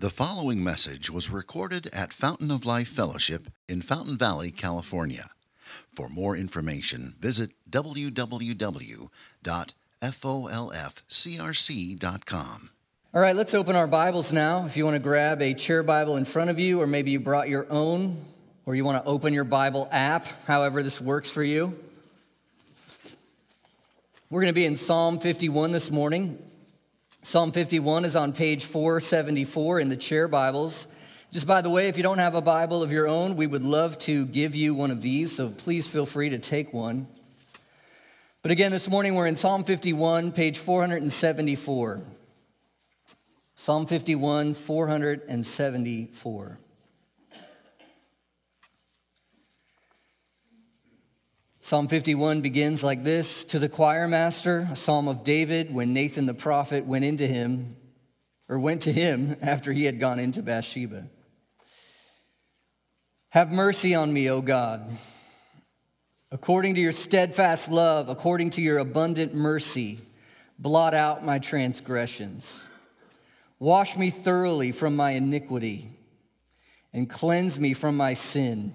The following message was recorded at Fountain of Life Fellowship in Fountain Valley, California. For more information, visit www.folfcrc.com. All right, let's open our Bibles now. If you want to grab a chair Bible in front of you, or maybe you brought your own, or you want to open your Bible app, however this works for you. We're going to be in Psalm 51 this morning. Psalm 51 is on page 474 in the chair Bibles. Just by the way, if you don't have a Bible of your own, we would love to give you one of these, so please feel free to take one. But again, this morning we're in Psalm 51, page 474. Psalm 51, 474. Psalm 51 begins like this To the choir master, a psalm of David when Nathan the prophet went into him, or went to him after he had gone into Bathsheba. Have mercy on me, O God. According to your steadfast love, according to your abundant mercy, blot out my transgressions. Wash me thoroughly from my iniquity and cleanse me from my sin.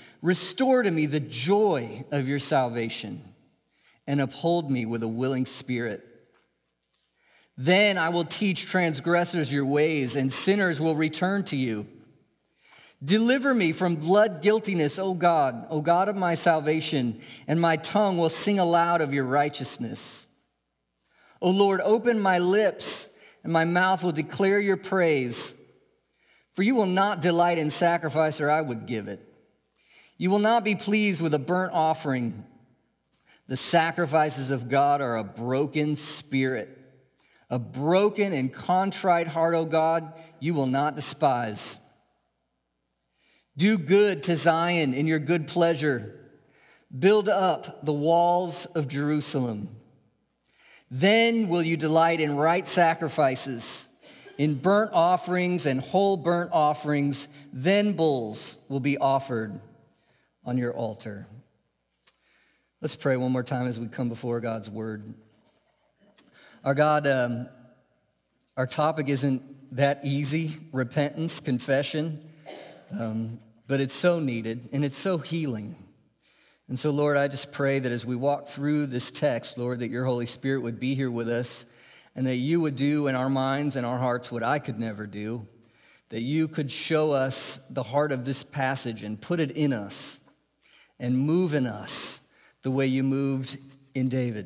Restore to me the joy of your salvation and uphold me with a willing spirit. Then I will teach transgressors your ways, and sinners will return to you. Deliver me from blood guiltiness, O God, O God of my salvation, and my tongue will sing aloud of your righteousness. O Lord, open my lips, and my mouth will declare your praise. For you will not delight in sacrifice, or I would give it. You will not be pleased with a burnt offering. The sacrifices of God are a broken spirit. A broken and contrite heart, O God, you will not despise. Do good to Zion in your good pleasure. Build up the walls of Jerusalem. Then will you delight in right sacrifices, in burnt offerings and whole burnt offerings. Then bulls will be offered on your altar. Let's pray one more time as we come before God's word. Our God, um, our topic isn't that easy repentance, confession, um, but it's so needed and it's so healing. And so, Lord, I just pray that as we walk through this text, Lord, that your Holy Spirit would be here with us and that you would do in our minds and our hearts what I could never do, that you could show us the heart of this passage and put it in us and move in us the way you moved in David.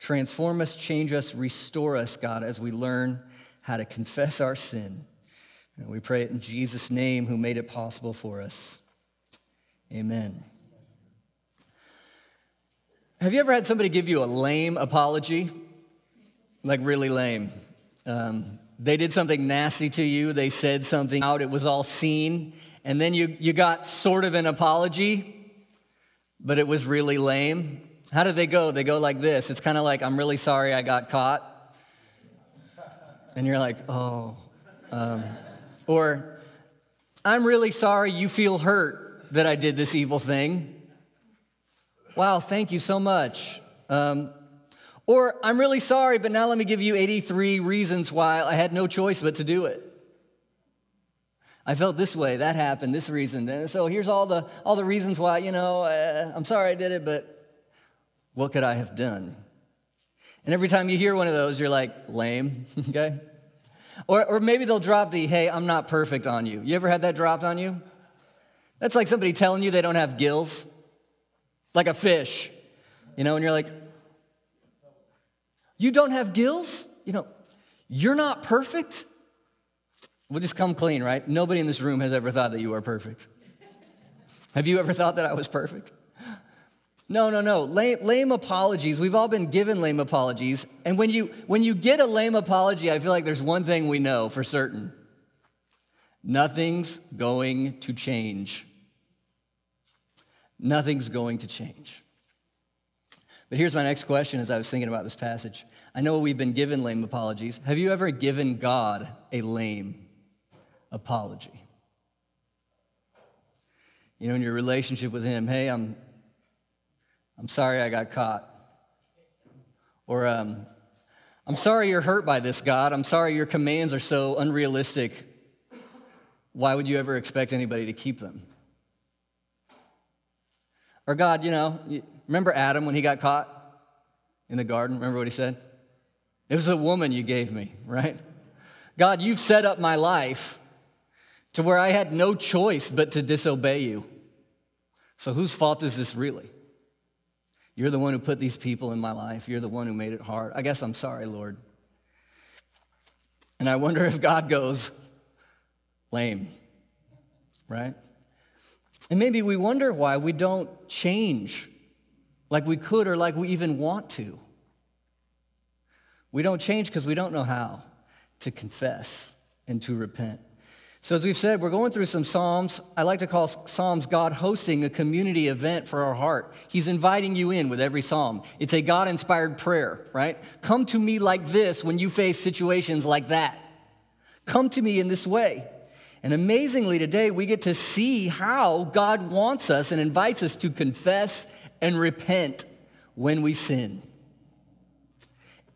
Transform us, change us, restore us, God, as we learn how to confess our sin. And we pray it in Jesus' name, who made it possible for us. Amen. Have you ever had somebody give you a lame apology? Like, really lame. Um, they did something nasty to you, they said something out, it was all seen, and then you, you got sort of an apology, but it was really lame. How did they go? They go like this. It's kind of like, I'm really sorry I got caught. And you're like, oh. Um, or, I'm really sorry you feel hurt that I did this evil thing. Wow, thank you so much. Um, or, I'm really sorry, but now let me give you 83 reasons why I had no choice but to do it. I felt this way, that happened, this reason. And so here's all the, all the reasons why, you know, uh, I'm sorry I did it, but what could I have done? And every time you hear one of those, you're like, lame, okay? Or, or maybe they'll drop the, hey, I'm not perfect on you. You ever had that dropped on you? That's like somebody telling you they don't have gills, like a fish, you know, and you're like, you don't have gills? You know, you're not perfect? We'll just come clean, right? Nobody in this room has ever thought that you are perfect. Have you ever thought that I was perfect? No, no, no. Lame, lame, apologies. We've all been given lame apologies. And when you, when you get a lame apology, I feel like there's one thing we know for certain nothing's going to change. Nothing's going to change. But here's my next question as I was thinking about this passage. I know we've been given lame apologies. Have you ever given God a lame apology? You know, in your relationship with Him, hey, I'm, I'm sorry I got caught. Or, um, I'm sorry you're hurt by this, God. I'm sorry your commands are so unrealistic. Why would you ever expect anybody to keep them? Or, God, you know, remember Adam when he got caught in the garden? Remember what he said? It was a woman you gave me, right? God, you've set up my life to where I had no choice but to disobey you. So whose fault is this really? You're the one who put these people in my life. You're the one who made it hard. I guess I'm sorry, Lord. And I wonder if God goes, lame, right? And maybe we wonder why we don't change like we could or like we even want to. We don't change because we don't know how to confess and to repent. So, as we've said, we're going through some Psalms. I like to call Psalms God hosting a community event for our heart. He's inviting you in with every Psalm. It's a God inspired prayer, right? Come to me like this when you face situations like that. Come to me in this way. And amazingly, today we get to see how God wants us and invites us to confess and repent when we sin.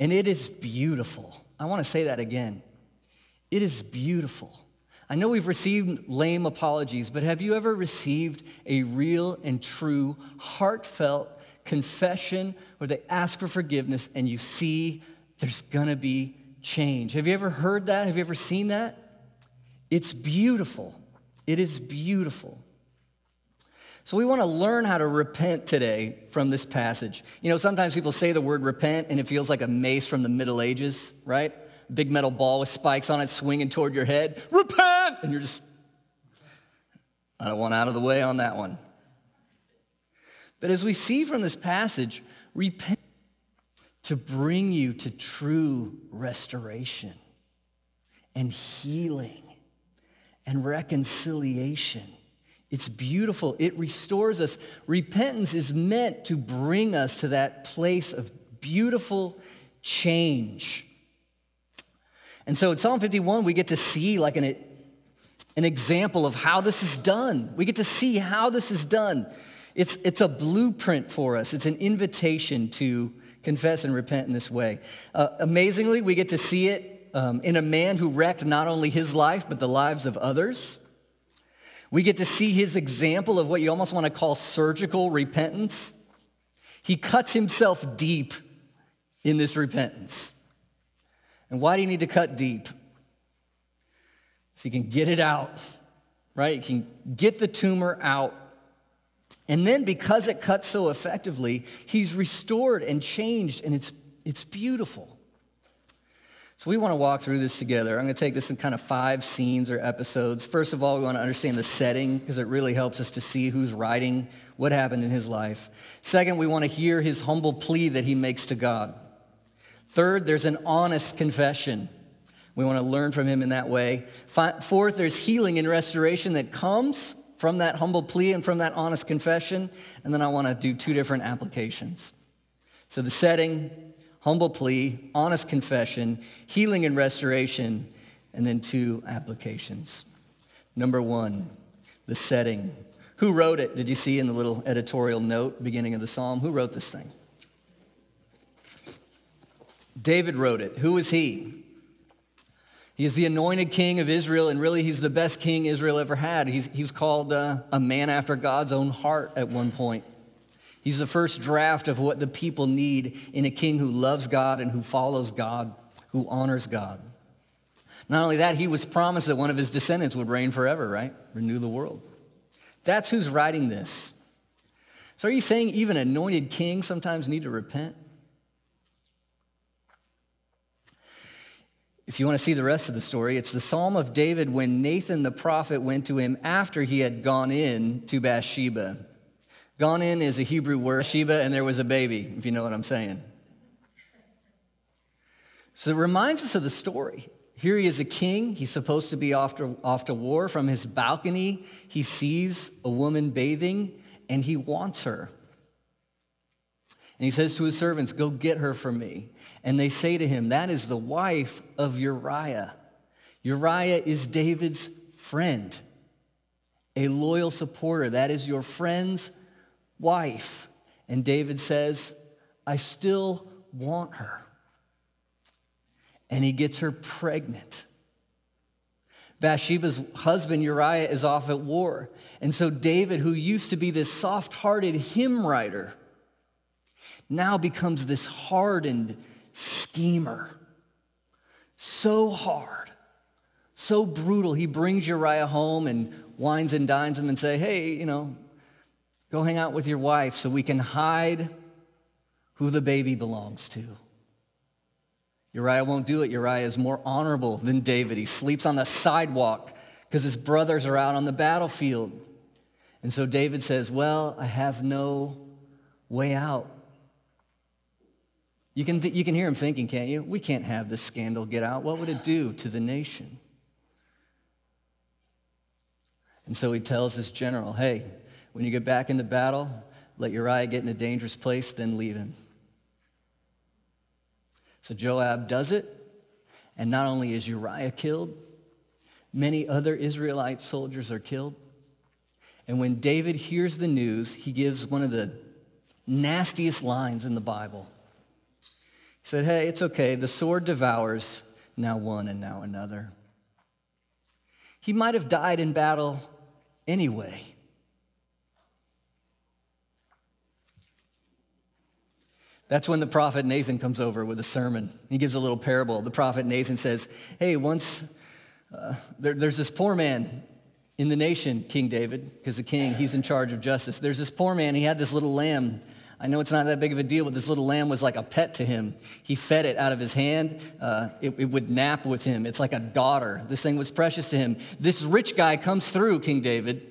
And it is beautiful. I want to say that again. It is beautiful I know we've received lame apologies, but have you ever received a real and true, heartfelt confession where they ask for forgiveness and you see there's going to be change? Have you ever heard that? Have you ever seen that? It's beautiful. It is beautiful. So we want to learn how to repent today from this passage. You know, sometimes people say the word repent and it feels like a mace from the Middle Ages, right? big metal ball with spikes on it swinging toward your head. Repent! And you're just, I want out of the way on that one. But as we see from this passage, repent to bring you to true restoration and healing and reconciliation. It's beautiful. It restores us. Repentance is meant to bring us to that place of beautiful change and so in Psalm 51, we get to see like an, an example of how this is done. We get to see how this is done. It's, it's a blueprint for us, it's an invitation to confess and repent in this way. Uh, amazingly, we get to see it um, in a man who wrecked not only his life, but the lives of others. We get to see his example of what you almost want to call surgical repentance. He cuts himself deep in this repentance. And why do you need to cut deep? So you can get it out, right? You can get the tumor out. And then because it cuts so effectively, he's restored and changed, and it's, it's beautiful. So we want to walk through this together. I'm going to take this in kind of five scenes or episodes. First of all, we want to understand the setting because it really helps us to see who's writing what happened in his life. Second, we want to hear his humble plea that he makes to God. Third, there's an honest confession. We want to learn from him in that way. Fourth, there's healing and restoration that comes from that humble plea and from that honest confession. And then I want to do two different applications. So the setting, humble plea, honest confession, healing and restoration, and then two applications. Number one, the setting. Who wrote it? Did you see in the little editorial note beginning of the psalm? Who wrote this thing? David wrote it. Who was he? He is the anointed king of Israel, and really, he's the best king Israel ever had. He's, he was called uh, a man after God's own heart at one point. He's the first draft of what the people need in a king who loves God and who follows God, who honors God. Not only that, he was promised that one of his descendants would reign forever, right? Renew the world. That's who's writing this. So are you saying even anointed kings sometimes need to repent? If you want to see the rest of the story, it's the Psalm of David when Nathan the prophet went to him after he had gone in to Bathsheba. Gone in is a Hebrew word, Sheba, and there was a baby, if you know what I'm saying. So it reminds us of the story. Here he is a king. He's supposed to be off to, off to war. From his balcony, he sees a woman bathing and he wants her. And he says to his servants, Go get her for me. And they say to him, That is the wife of Uriah. Uriah is David's friend, a loyal supporter. That is your friend's wife. And David says, I still want her and he gets her pregnant. Bathsheba's husband Uriah is off at war. And so David, who used to be this soft hearted hymn writer, now becomes this hardened schemer. So hard, so brutal. He brings Uriah home and wines and dines him and say, hey, you know, go hang out with your wife so we can hide who the baby belongs to. Uriah won't do it. Uriah is more honorable than David. He sleeps on the sidewalk because his brothers are out on the battlefield. And so David says, Well, I have no way out. You can, th- you can hear him thinking, can't you? We can't have this scandal get out. What would it do to the nation? And so he tells his general, Hey, when you get back into battle, let Uriah get in a dangerous place, then leave him. So Joab does it, and not only is Uriah killed, many other Israelite soldiers are killed. And when David hears the news, he gives one of the nastiest lines in the Bible. Said, Hey, it's okay. The sword devours now one and now another. He might have died in battle anyway. That's when the prophet Nathan comes over with a sermon. He gives a little parable. The prophet Nathan says, Hey, once uh, there, there's this poor man in the nation, King David, because the king, he's in charge of justice. There's this poor man, he had this little lamb. I know it's not that big of a deal, but this little lamb was like a pet to him. He fed it out of his hand. Uh, it, it would nap with him. It's like a daughter. This thing was precious to him. This rich guy comes through, King David.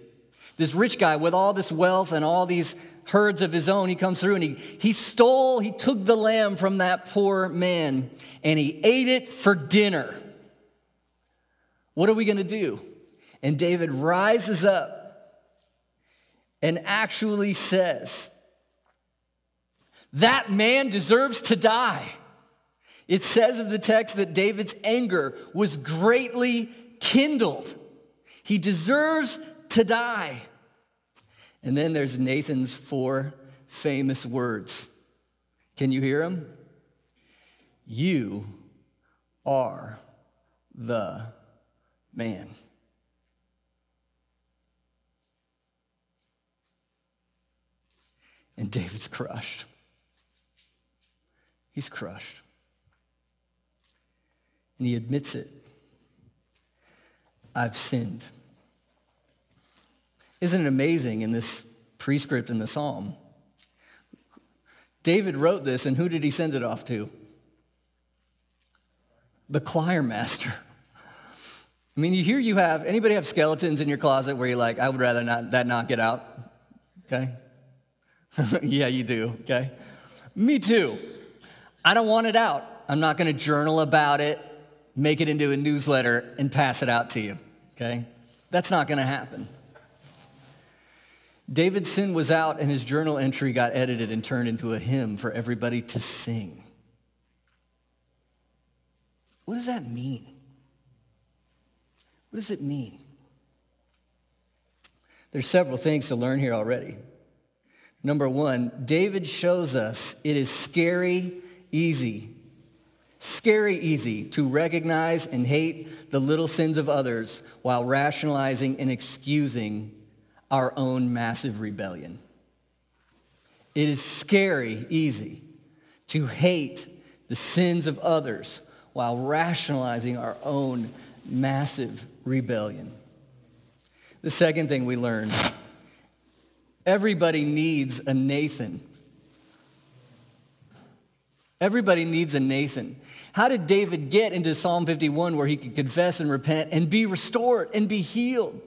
This rich guy with all this wealth and all these herds of his own, he comes through and he, he stole, he took the lamb from that poor man and he ate it for dinner. What are we going to do? And David rises up and actually says, That man deserves to die. It says of the text that David's anger was greatly kindled. He deserves to die. And then there's Nathan's four famous words. Can you hear them? You are the man. And David's crushed. He's crushed. And he admits it. I've sinned. Isn't it amazing in this prescript in the psalm? David wrote this, and who did he send it off to? The choir master. I mean, you hear you have anybody have skeletons in your closet where you're like, I would rather not that not get out. Okay? yeah, you do. Okay? Me too. I don't want it out. I'm not going to journal about it, make it into a newsletter, and pass it out to you. Okay? That's not going to happen. David's sin was out, and his journal entry got edited and turned into a hymn for everybody to sing. What does that mean? What does it mean? There's several things to learn here already. Number one, David shows us it is scary easy, scary easy to recognize and hate the little sins of others while rationalizing and excusing our own massive rebellion. It is scary easy to hate the sins of others while rationalizing our own massive rebellion. The second thing we learn everybody needs a Nathan. Everybody needs a Nathan. How did David get into Psalm 51 where he could confess and repent and be restored and be healed?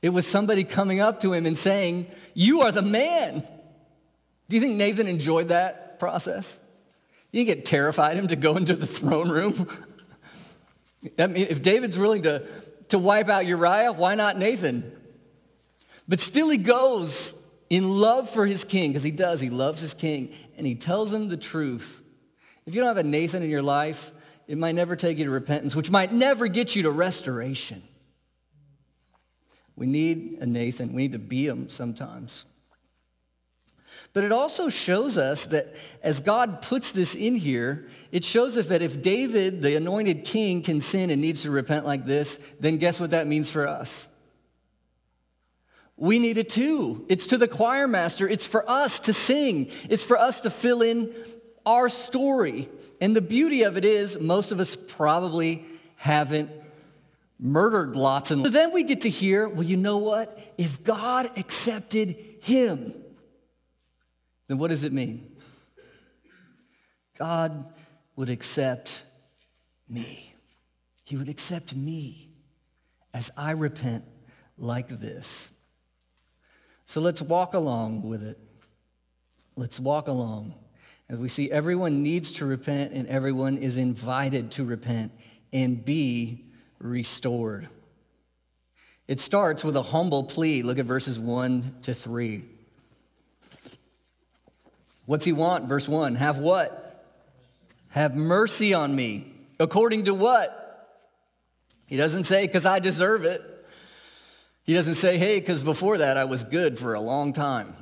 It was somebody coming up to him and saying, You are the man. Do you think Nathan enjoyed that process? You get terrified him to go into the throne room. I mean, if David's willing to, to wipe out Uriah, why not Nathan? But still, he goes in love for his king, because he does. He loves his king, and he tells him the truth. If you don't have a Nathan in your life, it might never take you to repentance, which might never get you to restoration. We need a Nathan. We need to be him sometimes. But it also shows us that as God puts this in here, it shows us that if David, the anointed king, can sin and needs to repent like this, then guess what that means for us? We need it too. It's to the choir master. It's for us to sing. It's for us to fill in our story. And the beauty of it is, most of us probably haven't murdered lots and so then we get to hear, well, you know what? If God accepted him, then what does it mean? God would accept me. He would accept me as I repent like this. So let's walk along with it. Let's walk along. As we see, everyone needs to repent and everyone is invited to repent and be restored. It starts with a humble plea. Look at verses 1 to 3. What's he want? Verse 1 Have what? Have mercy on me. According to what? He doesn't say, because I deserve it. He doesn't say, hey, because before that I was good for a long time.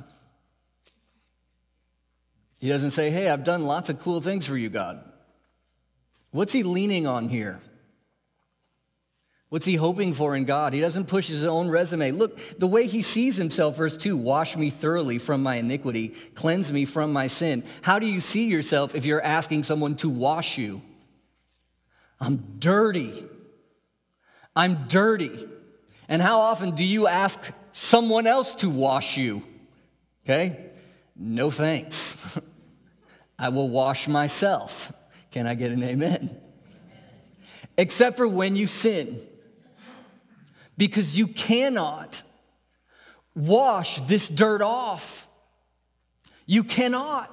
He doesn't say, hey, I've done lots of cool things for you, God. What's he leaning on here? What's he hoping for in God? He doesn't push his own resume. Look, the way he sees himself, verse 2 wash me thoroughly from my iniquity, cleanse me from my sin. How do you see yourself if you're asking someone to wash you? I'm dirty. I'm dirty. And how often do you ask someone else to wash you? Okay? No thanks. I will wash myself. Can I get an amen? Except for when you sin because you cannot wash this dirt off. You cannot.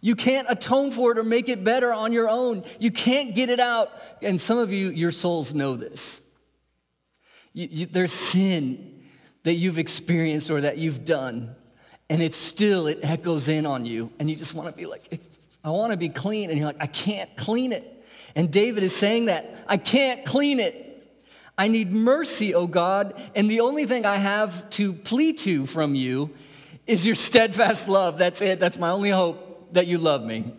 You can't atone for it or make it better on your own. You can't get it out. And some of you, your souls know this. You, you, there's sin that you've experienced or that you've done, and it's still, it echoes in on you. And you just want to be like, I want to be clean. And you're like, I can't clean it. And David is saying that. I can't clean it. I need mercy, O God, and the only thing I have to plead to from you is your steadfast love. That's it. That's my only hope that you love me.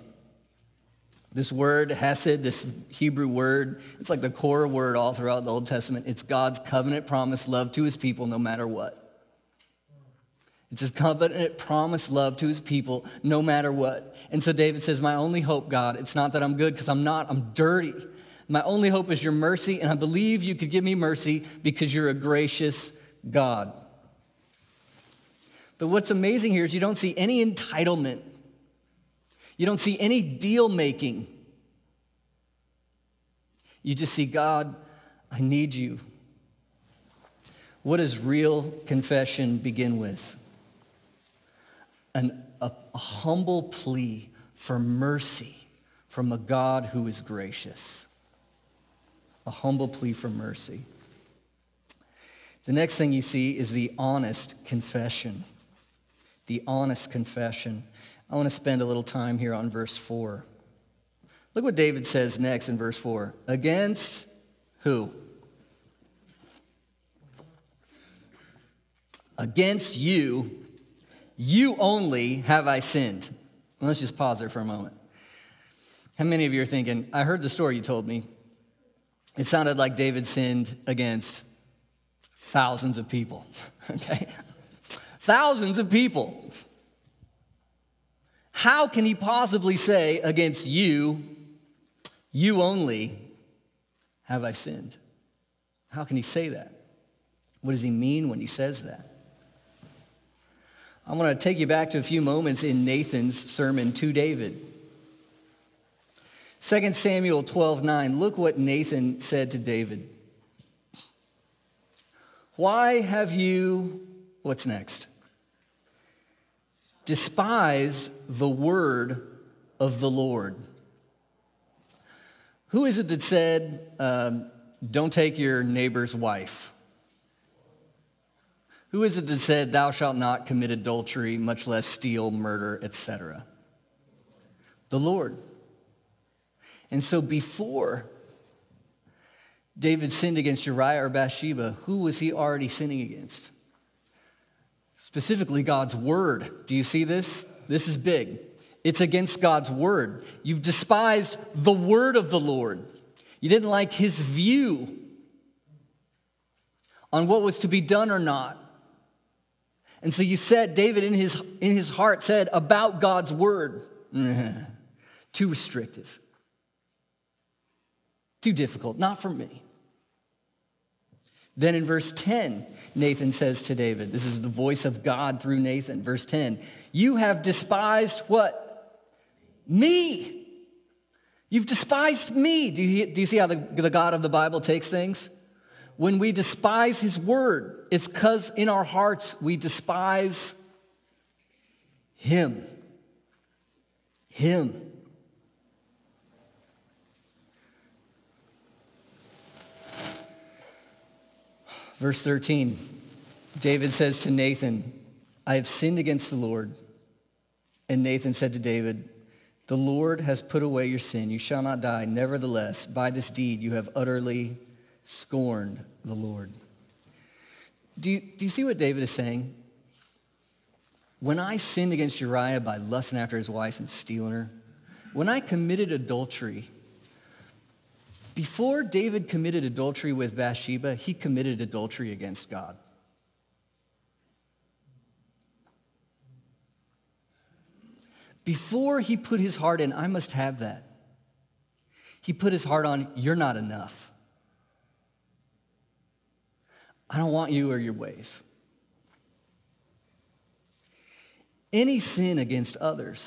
This word, hesed, this Hebrew word, it's like the core word all throughout the Old Testament. It's God's covenant promise love to his people no matter what. It's his covenant promise love to his people no matter what. And so David says, My only hope, God, it's not that I'm good because I'm not, I'm dirty. My only hope is your mercy, and I believe you could give me mercy because you're a gracious God. But what's amazing here is you don't see any entitlement, you don't see any deal making. You just see, God, I need you. What does real confession begin with? An, a, a humble plea for mercy from a God who is gracious a humble plea for mercy. The next thing you see is the honest confession. The honest confession. I want to spend a little time here on verse 4. Look what David says next in verse 4. Against who? Against you, you only have I sinned. Let's just pause there for a moment. How many of you are thinking, I heard the story you told me, it sounded like David sinned against thousands of people. okay? Thousands of people. How can he possibly say, against you, you only have I sinned? How can he say that? What does he mean when he says that? I want to take you back to a few moments in Nathan's sermon to David. 2 Samuel 12:9. Look what Nathan said to David. Why have you what's next? Despise the word of the Lord. Who is it that said, um, don't take your neighbor's wife? Who is it that said, Thou shalt not commit adultery, much less steal, murder, etc.? The Lord. And so before David sinned against Uriah or Bathsheba, who was he already sinning against? Specifically, God's word. Do you see this? This is big. It's against God's word. You've despised the word of the Lord. You didn't like his view on what was to be done or not. And so you said, David in his, in his heart said about God's word, too restrictive, too difficult, not for me. Then in verse 10, Nathan says to David, this is the voice of God through Nathan, verse 10, you have despised what? Me. You've despised me. Do you, do you see how the, the God of the Bible takes things? when we despise His Word, it's because in our hearts we despise Him. Him. Verse 13 David says to Nathan, I have sinned against the Lord. And Nathan said to David, The Lord has put away your sin. You shall not die. Nevertheless, by this deed you have utterly scorned the Lord. Do you, do you see what David is saying? When I sinned against Uriah by lusting after his wife and stealing her, when I committed adultery, before David committed adultery with Bathsheba, he committed adultery against God. Before he put his heart in, I must have that. He put his heart on, you're not enough. I don't want you or your ways. Any sin against others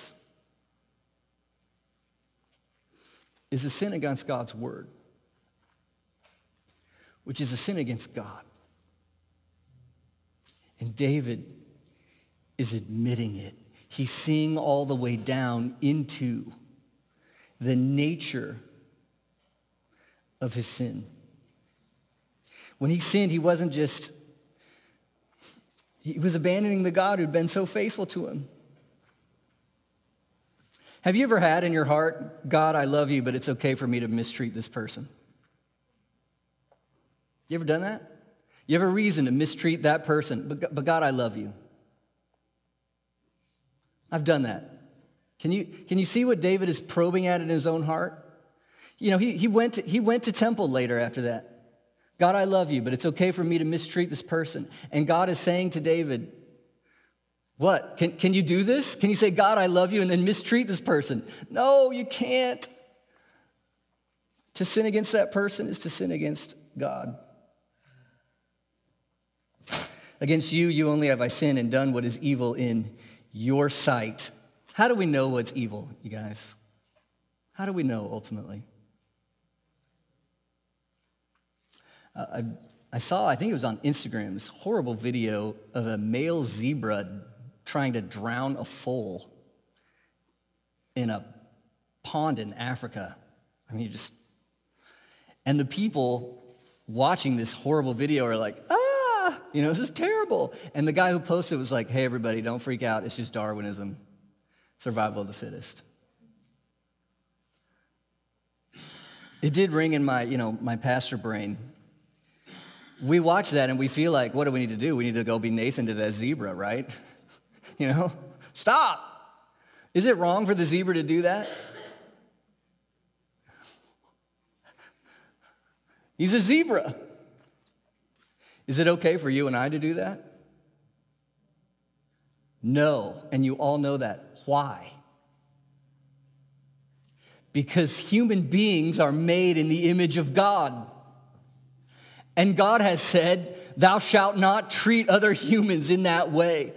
is a sin against God's word, which is a sin against God. And David is admitting it. He's seeing all the way down into the nature of his sin. When he sinned, he wasn't just, he was abandoning the God who'd been so faithful to him. Have you ever had in your heart, God, I love you, but it's okay for me to mistreat this person? You ever done that? You have a reason to mistreat that person, but, God, I love you. I've done that. Can you, can you see what David is probing at in his own heart? You know, he, he, went to, he went to temple later after that. God, I love you, but it's okay for me to mistreat this person. And God is saying to David, What? Can, can you do this? Can you say, God, I love you, and then mistreat this person? No, you can't. To sin against that person is to sin against God. Against you, you only have I sinned and done what is evil in your sight. How do we know what's evil, you guys? How do we know ultimately? Uh, I, I saw, I think it was on Instagram, this horrible video of a male zebra trying to drown a foal in a pond in Africa. I mean, just. And the people watching this horrible video are like, ah, you know, this is terrible. And the guy who posted was like, hey, everybody, don't freak out. It's just Darwinism, survival of the fittest. It did ring in my, you know, my pastor brain we watch that and we feel like, what do we need to do? We need to go be Nathan to that zebra, right? you know, stop. Is it wrong for the zebra to do that? He's a zebra. Is it okay for you and I to do that? No, and you all know that. Why? Because human beings are made in the image of God. And God has said, Thou shalt not treat other humans in that way.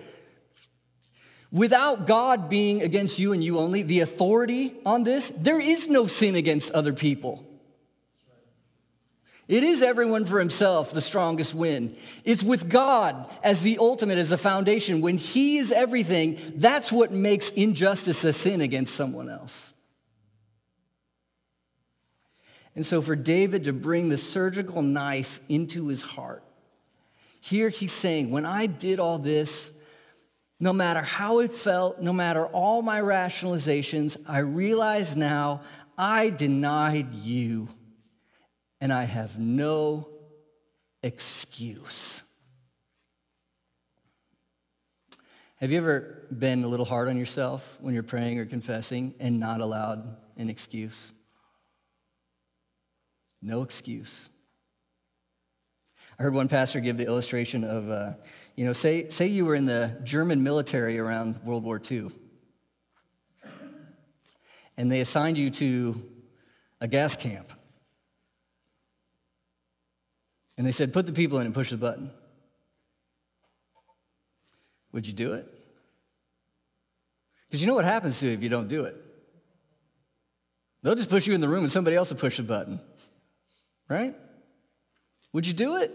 Without God being against you and you only, the authority on this, there is no sin against other people. It is everyone for himself, the strongest win. It's with God as the ultimate, as the foundation. When He is everything, that's what makes injustice a sin against someone else. And so, for David to bring the surgical knife into his heart, here he's saying, When I did all this, no matter how it felt, no matter all my rationalizations, I realize now I denied you and I have no excuse. Have you ever been a little hard on yourself when you're praying or confessing and not allowed an excuse? No excuse. I heard one pastor give the illustration of, uh, you know, say, say you were in the German military around World War II, and they assigned you to a gas camp. And they said, put the people in and push the button. Would you do it? Because you know what happens to you if you don't do it. They'll just push you in the room and somebody else will push the button. Right? Would you do it?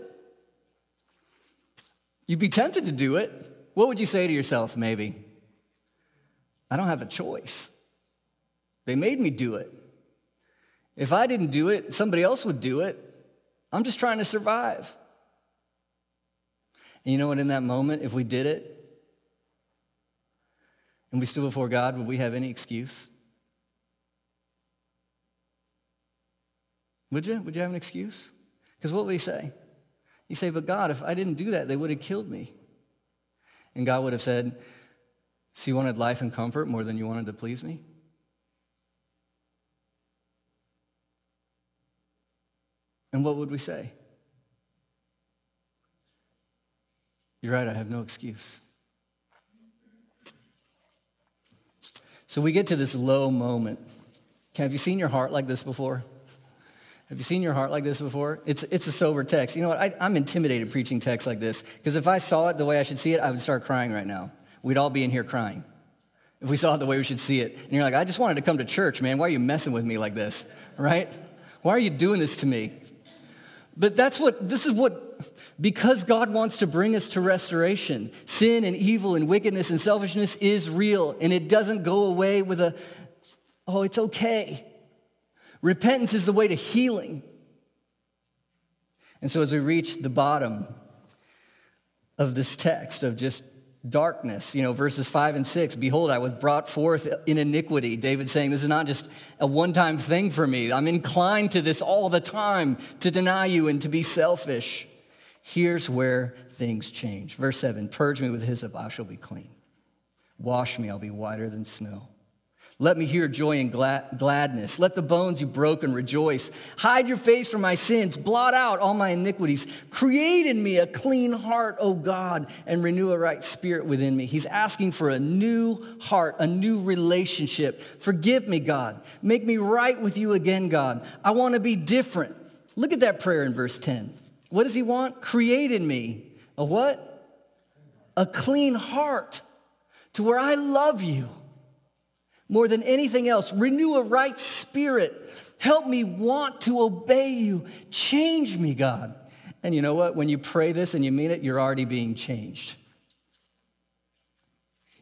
You'd be tempted to do it. What would you say to yourself, maybe? I don't have a choice. They made me do it. If I didn't do it, somebody else would do it. I'm just trying to survive. And you know what, in that moment, if we did it and we stood before God, would we have any excuse? Would you? Would you have an excuse? Because what would he say? You say, but God, if I didn't do that, they would have killed me. And God would have said, So you wanted life and comfort more than you wanted to please me? And what would we say? You're right, I have no excuse. So we get to this low moment. Have you seen your heart like this before? Have you seen your heart like this before? It's, it's a sober text. You know what? I, I'm intimidated preaching text like this because if I saw it the way I should see it, I would start crying right now. We'd all be in here crying if we saw it the way we should see it. And you're like, I just wanted to come to church, man. Why are you messing with me like this? Right? Why are you doing this to me? But that's what, this is what, because God wants to bring us to restoration, sin and evil and wickedness and selfishness is real and it doesn't go away with a, oh, it's okay. Repentance is the way to healing. And so, as we reach the bottom of this text of just darkness, you know, verses 5 and 6, behold, I was brought forth in iniquity. David saying, This is not just a one time thing for me. I'm inclined to this all the time, to deny you and to be selfish. Here's where things change. Verse 7 Purge me with hyssop, I shall be clean. Wash me, I'll be whiter than snow. Let me hear joy and glad- gladness. Let the bones you broken rejoice. Hide your face from my sins. Blot out all my iniquities. Create in me a clean heart, O God, and renew a right spirit within me. He's asking for a new heart, a new relationship. Forgive me, God. Make me right with you again, God. I want to be different. Look at that prayer in verse 10. What does he want? Create in me a what? A clean heart to where I love you more than anything else. Renew a right spirit. Help me want to obey you. Change me, God. And you know what? When you pray this and you mean it, you're already being changed.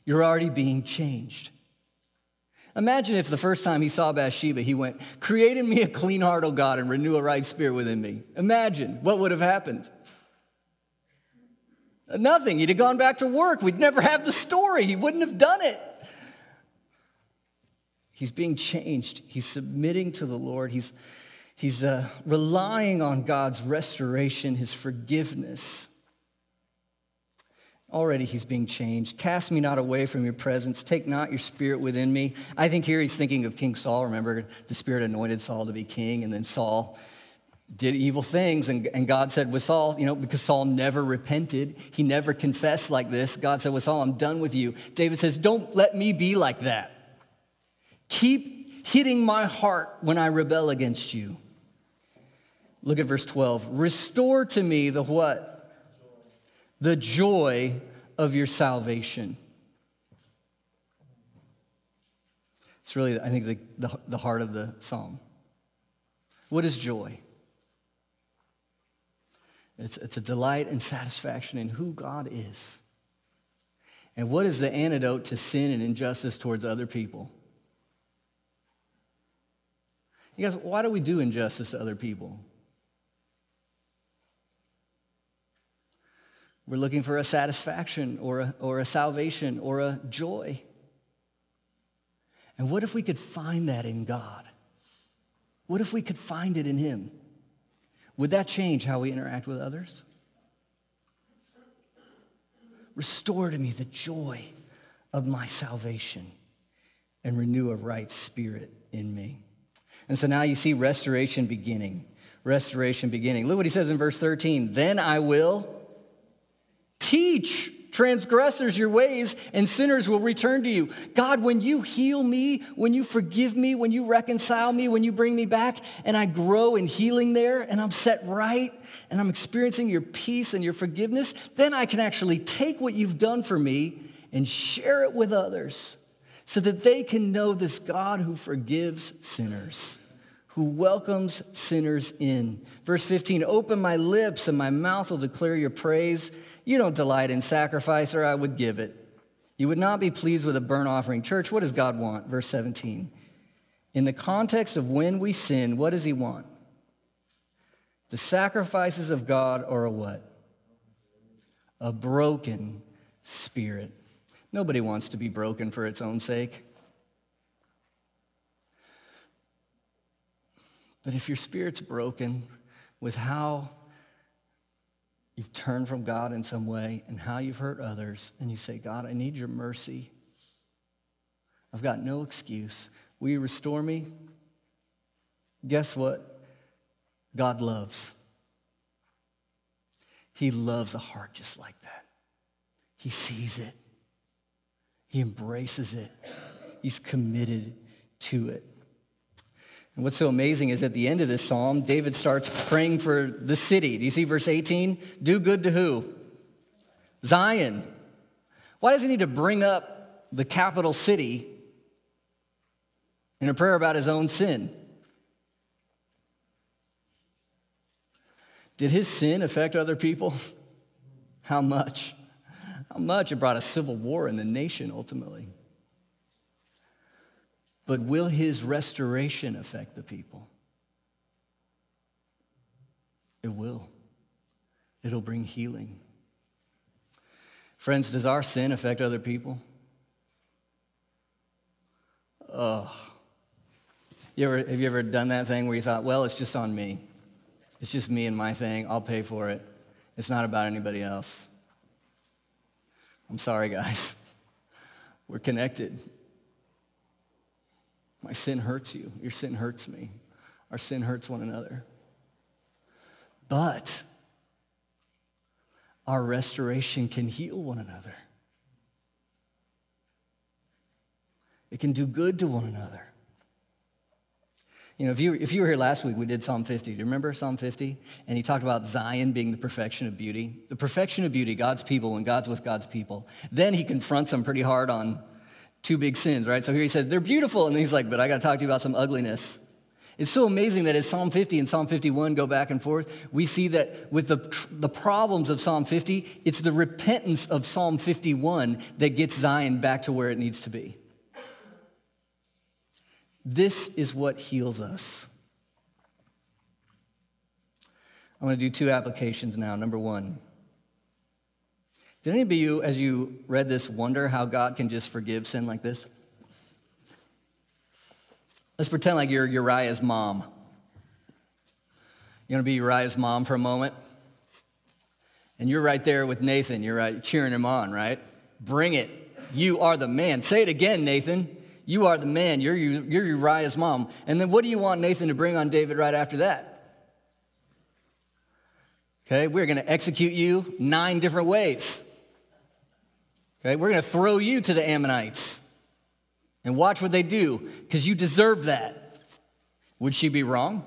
You're already being changed. Imagine if the first time he saw Bathsheba, he went, Create in me a clean heart, O God, and renew a right spirit within me. Imagine what would have happened. Nothing. He'd have gone back to work. We'd never have the story. He wouldn't have done it. He's being changed. He's submitting to the Lord. He's, he's uh, relying on God's restoration, his forgiveness. Already he's being changed. Cast me not away from your presence. Take not your spirit within me. I think here he's thinking of King Saul. Remember, the Spirit anointed Saul to be king, and then Saul did evil things. And, and God said with Saul, you know, because Saul never repented, he never confessed like this. God said with Saul, I'm done with you. David says, Don't let me be like that. Keep hitting my heart when I rebel against you. Look at verse 12. Restore to me the what? The joy of your salvation. It's really, I think, the, the, the heart of the psalm. What is joy? It's, it's a delight and satisfaction in who God is. And what is the antidote to sin and injustice towards other people? You guys, why do we do injustice to other people? We're looking for a satisfaction or a, or a salvation or a joy. And what if we could find that in God? What if we could find it in Him? Would that change how we interact with others? Restore to me the joy of my salvation and renew a right spirit in me. And so now you see restoration beginning. Restoration beginning. Look what he says in verse 13. Then I will teach transgressors your ways, and sinners will return to you. God, when you heal me, when you forgive me, when you reconcile me, when you bring me back, and I grow in healing there, and I'm set right, and I'm experiencing your peace and your forgiveness, then I can actually take what you've done for me and share it with others so that they can know this God who forgives sinners who welcomes sinners in. Verse 15 Open my lips, and my mouth will declare your praise. You don't delight in sacrifice, or I would give it. You would not be pleased with a burnt offering. Church, what does God want? Verse 17. In the context of when we sin, what does He want? The sacrifices of God are a what? A broken spirit. Nobody wants to be broken for its own sake. But if your spirit's broken with how you've turned from God in some way and how you've hurt others, and you say, God, I need your mercy. I've got no excuse. Will you restore me? Guess what? God loves. He loves a heart just like that. He sees it, He embraces it, He's committed to it. And what's so amazing is at the end of this psalm, David starts praying for the city. Do you see verse 18? Do good to who? Zion. Why does he need to bring up the capital city in a prayer about his own sin? Did his sin affect other people? How much? How much? It brought a civil war in the nation ultimately. But will his restoration affect the people? It will. It'll bring healing. Friends, does our sin affect other people? Oh. You ever, have you ever done that thing where you thought, well, it's just on me? It's just me and my thing. I'll pay for it. It's not about anybody else. I'm sorry, guys. We're connected. My sin hurts you. Your sin hurts me. Our sin hurts one another. But our restoration can heal one another. It can do good to one another. You know, if you, if you were here last week, we did Psalm 50. Do you remember Psalm 50? And he talked about Zion being the perfection of beauty. The perfection of beauty, God's people, when God's with God's people. Then he confronts them pretty hard on two big sins, right? So here he says, they're beautiful. And he's like, but I got to talk to you about some ugliness. It's so amazing that as Psalm 50 and Psalm 51 go back and forth, we see that with the, the problems of Psalm 50, it's the repentance of Psalm 51 that gets Zion back to where it needs to be. This is what heals us. I'm going to do two applications now. Number one, did any of you, as you read this, wonder how God can just forgive sin like this? Let's pretend like you're Uriah's mom. You want to be Uriah's mom for a moment? And you're right there with Nathan. You're right, cheering him on, right? Bring it. You are the man. Say it again, Nathan. You are the man. You're, you're Uriah's mom. And then what do you want Nathan to bring on David right after that? Okay, we're going to execute you nine different ways. Okay, we're going to throw you to the Ammonites and watch what they do because you deserve that. Would she be wrong?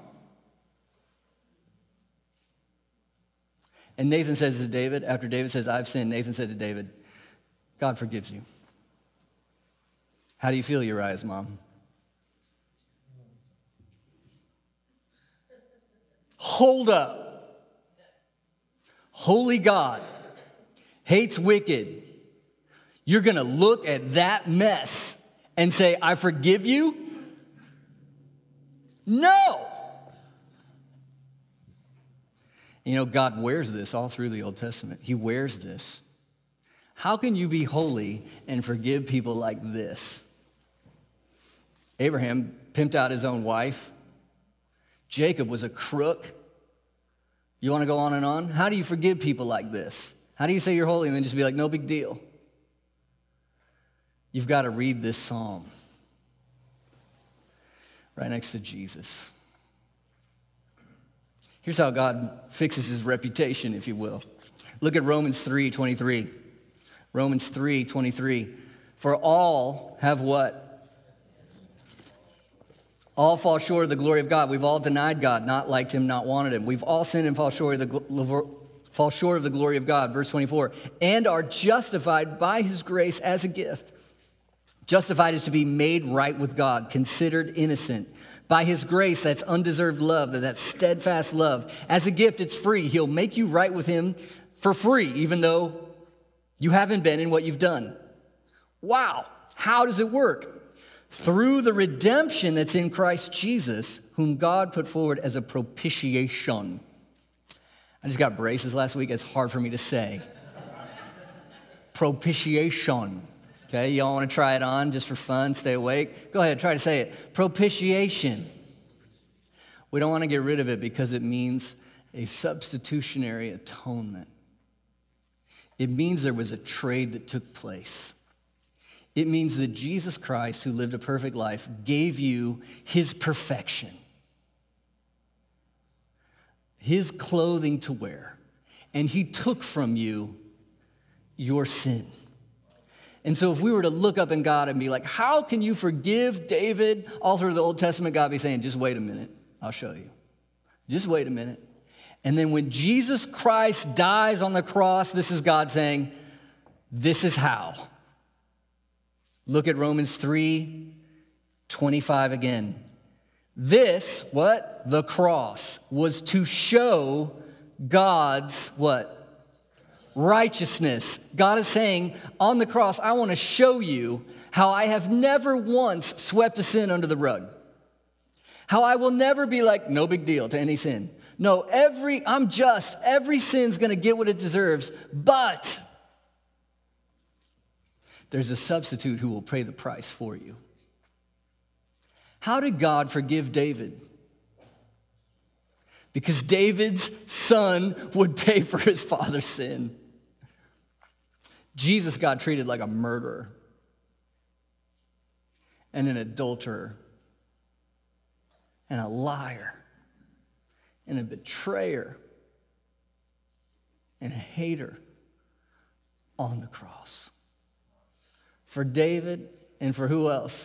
And Nathan says to David, after David says, I've sinned, Nathan said to David, God forgives you. How do you feel, Uriah's, mom? Hold up. Holy God hates wicked. You're going to look at that mess and say, I forgive you? No. You know, God wears this all through the Old Testament. He wears this. How can you be holy and forgive people like this? Abraham pimped out his own wife. Jacob was a crook. You want to go on and on? How do you forgive people like this? How do you say you're holy and then just be like, no big deal? You've got to read this psalm right next to Jesus. Here's how God fixes his reputation, if you will. Look at Romans 3:23. Romans 3:23. For all have what? All fall short of the glory of God. We've all denied God, not liked him, not wanted him. We've all sinned and fall short of the fall short of the glory of God, verse 24, and are justified by his grace as a gift. Justified is to be made right with God, considered innocent. By his grace, that's undeserved love, that steadfast love. As a gift, it's free. He'll make you right with him for free, even though you haven't been in what you've done. Wow. How does it work? Through the redemption that's in Christ Jesus, whom God put forward as a propitiation. I just got braces last week. It's hard for me to say. propitiation. Okay, y'all want to try it on just for fun, stay awake? Go ahead, try to say it. Propitiation. We don't want to get rid of it because it means a substitutionary atonement. It means there was a trade that took place. It means that Jesus Christ, who lived a perfect life, gave you his perfection, his clothing to wear, and he took from you your sin. And so, if we were to look up in God and be like, How can you forgive David? All through the Old Testament, God be saying, Just wait a minute. I'll show you. Just wait a minute. And then, when Jesus Christ dies on the cross, this is God saying, This is how. Look at Romans 3 25 again. This, what? The cross, was to show God's what? righteousness. God is saying on the cross, I want to show you how I have never once swept a sin under the rug. How I will never be like, no big deal to any sin. No, every, I'm just, every sin's going to get what it deserves, but there's a substitute who will pay the price for you. How did God forgive David? Because David's son would pay for his father's sin. Jesus got treated like a murderer and an adulterer and a liar and a betrayer and a hater on the cross. For David and for who else?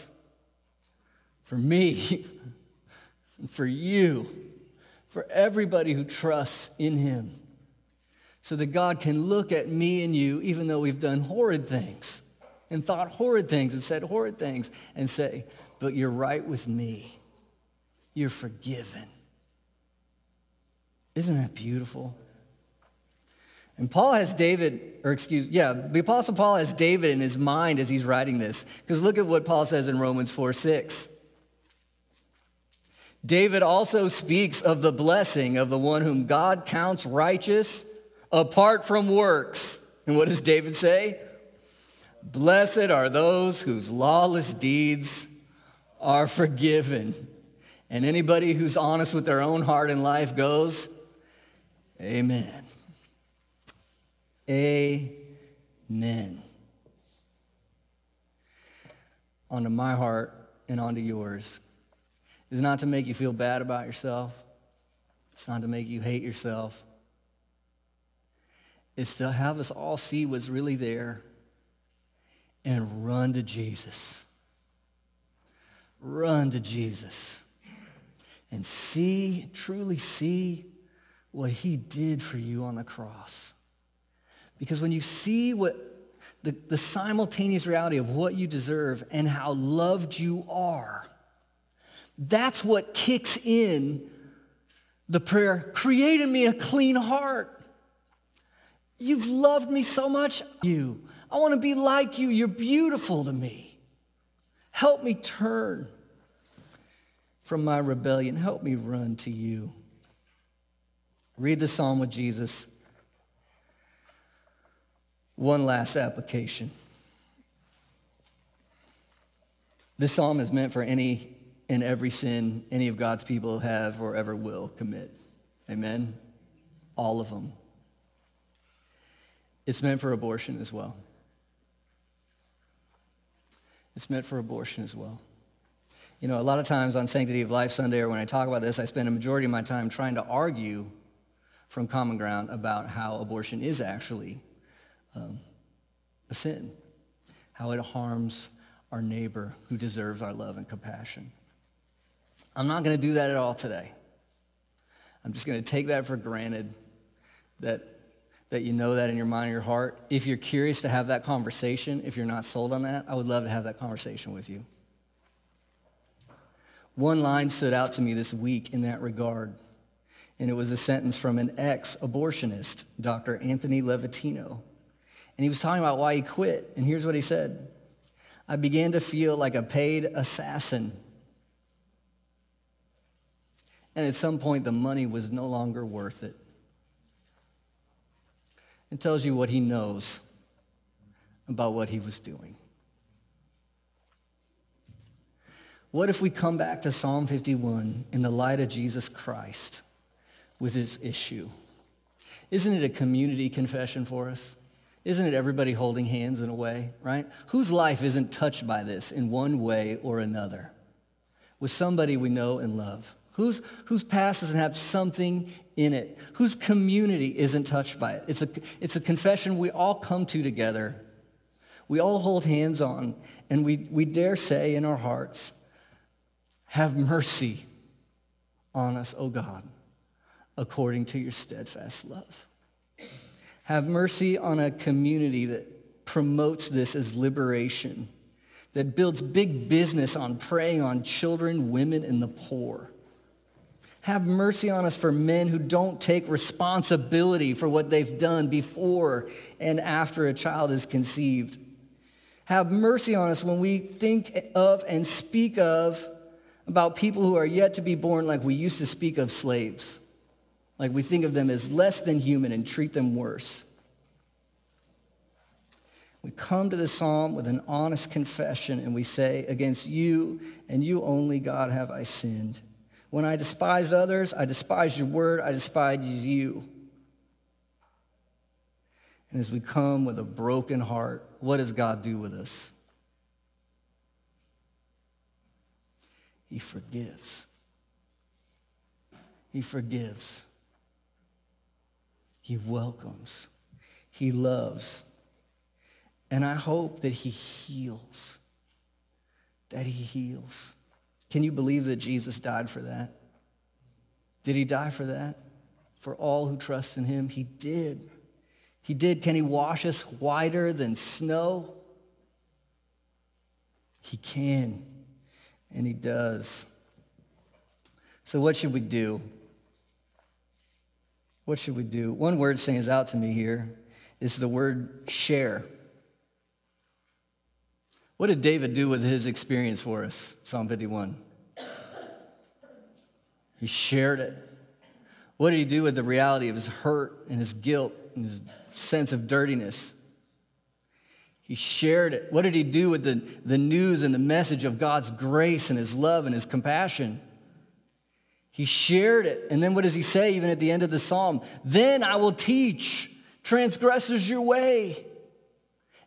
For me, for you, for everybody who trusts in him so that God can look at me and you, even though we've done horrid things and thought horrid things and said horrid things, and say, But you're right with me. You're forgiven. Isn't that beautiful? And Paul has David, or excuse, yeah, the Apostle Paul has David in his mind as he's writing this. Because look at what Paul says in Romans 4 6. David also speaks of the blessing of the one whom God counts righteous apart from works. And what does David say? Blessed are those whose lawless deeds are forgiven. And anybody who's honest with their own heart and life goes, Amen. Amen. Onto my heart and onto yours is not to make you feel bad about yourself. It's not to make you hate yourself It's to have us all see what's really there and run to Jesus. Run to Jesus and see, truly see what he did for you on the cross. Because when you see what the, the simultaneous reality of what you deserve and how loved you are, that's what kicks in the prayer create in me a clean heart. You've loved me so much. You. I want to be like you. You're beautiful to me. Help me turn from my rebellion. Help me run to you. Read the psalm with Jesus. One last application. This psalm is meant for any and every sin any of God's people have or ever will commit. Amen? All of them. It's meant for abortion as well. It's meant for abortion as well. You know, a lot of times on Sanctity of Life Sunday or when I talk about this, I spend a majority of my time trying to argue from common ground about how abortion is actually um, a sin, how it harms our neighbor who deserves our love and compassion. I'm not going to do that at all today. I'm just going to take that for granted that, that you know that in your mind and your heart. If you're curious to have that conversation, if you're not sold on that, I would love to have that conversation with you. One line stood out to me this week in that regard, and it was a sentence from an ex abortionist, Dr. Anthony Levatino. And he was talking about why he quit, and here's what he said I began to feel like a paid assassin and at some point, the money was no longer worth it. It tells you what he knows about what he was doing. What if we come back to Psalm 51 in the light of Jesus Christ with this issue? Isn't it a community confession for us? Isn't it everybody holding hands in a way, right? Whose life isn't touched by this in one way or another? With somebody we know and love. Whose, whose past doesn't have something in it? Whose community isn't touched by it? It's a, it's a confession we all come to together. We all hold hands on, and we, we dare say in our hearts, Have mercy on us, O God, according to your steadfast love. Have mercy on a community that promotes this as liberation, that builds big business on preying on children, women, and the poor. Have mercy on us for men who don't take responsibility for what they've done before and after a child is conceived. Have mercy on us when we think of and speak of about people who are yet to be born like we used to speak of slaves. Like we think of them as less than human and treat them worse. We come to the psalm with an honest confession and we say, Against you and you only, God, have I sinned. When I despised others, I despised your word, I despised you. And as we come with a broken heart, what does God do with us? He forgives. He forgives. He welcomes. He loves. And I hope that He heals. That He heals. Can you believe that Jesus died for that? Did he die for that? For all who trust in him? He did. He did. Can he wash us whiter than snow? He can. And he does. So, what should we do? What should we do? One word stands out to me here is the word share. What did David do with his experience for us? Psalm 51. He shared it. What did he do with the reality of his hurt and his guilt and his sense of dirtiness? He shared it. What did he do with the, the news and the message of God's grace and his love and his compassion? He shared it. And then what does he say even at the end of the psalm? Then I will teach transgressors your way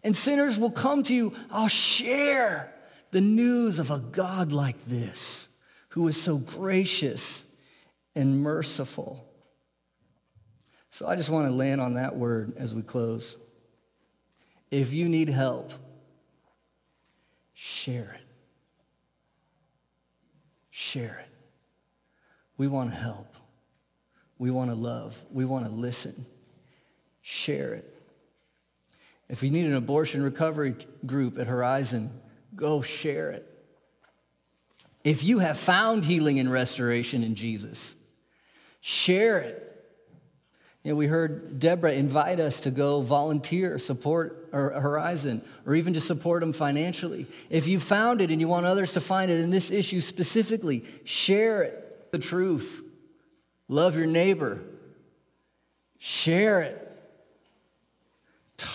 and sinners will come to you. I'll share the news of a God like this who is so gracious and merciful. So I just want to land on that word as we close. If you need help, share it. Share it. We want to help. We want to love. We want to listen. Share it. If you need an abortion recovery group at Horizon, go share it. If you have found healing and restoration in Jesus, share it. You know, we heard Deborah invite us to go volunteer, support Horizon, or even to support them financially. If you found it and you want others to find it in this issue specifically, share it, the truth. Love your neighbor. Share it.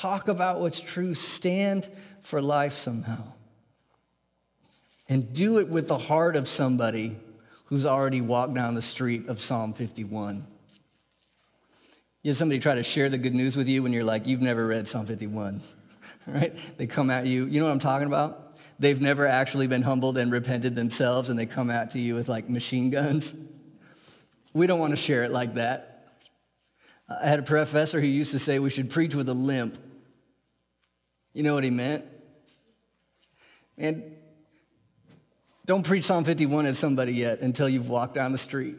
Talk about what's true. Stand for life somehow. And do it with the heart of somebody who's already walked down the street of Psalm 51. You have somebody try to share the good news with you when you're like, you've never read Psalm 51, right? They come at you. You know what I'm talking about? They've never actually been humbled and repented themselves, and they come at to you with like machine guns. We don't want to share it like that. I had a professor who used to say we should preach with a limp. You know what he meant? And don't preach Psalm 51 at somebody yet until you've walked down the street.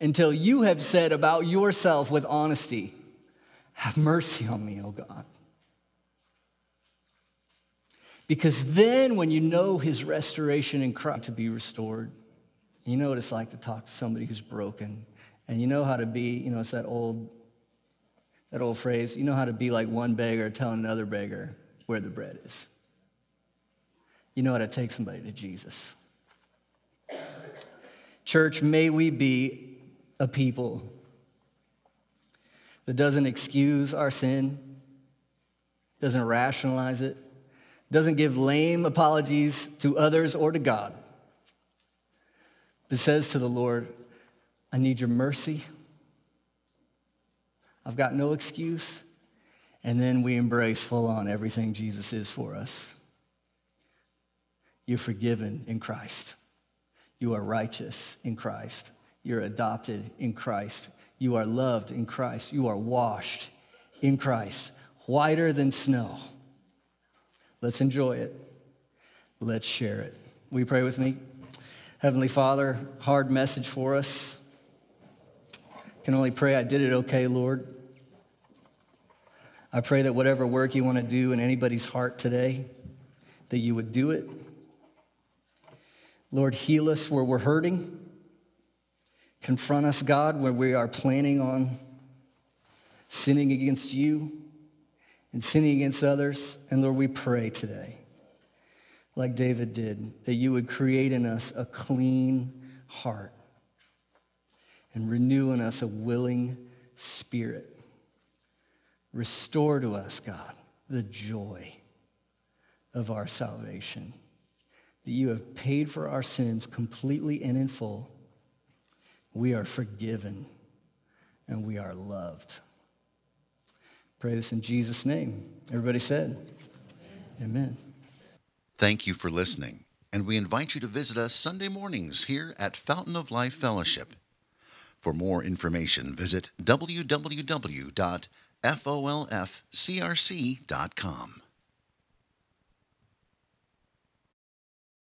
Until you have said about yourself with honesty, Have mercy on me, O God. Because then, when you know his restoration in Christ to be restored, you know what it's like to talk to somebody who's broken. And you know how to be, you know, it's that old that old phrase, you know how to be like one beggar telling another beggar where the bread is. You know how to take somebody to Jesus. Church, may we be a people that doesn't excuse our sin, doesn't rationalize it, doesn't give lame apologies to others or to God that says to the Lord, I need your mercy. I've got no excuse. And then we embrace full on everything Jesus is for us. You're forgiven in Christ. You are righteous in Christ. You're adopted in Christ. You are loved in Christ. You are washed in Christ, whiter than snow. Let's enjoy it. Let's share it. You pray with me? Heavenly Father, hard message for us. Can only pray I did it okay, Lord. I pray that whatever work you want to do in anybody's heart today, that you would do it. Lord, heal us where we're hurting. Confront us, God, where we are planning on sinning against you and sinning against others. And Lord, we pray today like David did, that you would create in us a clean heart and renew in us a willing spirit. Restore to us, God, the joy of our salvation. That you have paid for our sins completely and in full. We are forgiven and we are loved. Pray this in Jesus' name. Everybody said, Amen. Thank you for listening, and we invite you to visit us Sunday mornings here at Fountain of Life Fellowship. For more information, visit www.folfcrc.com.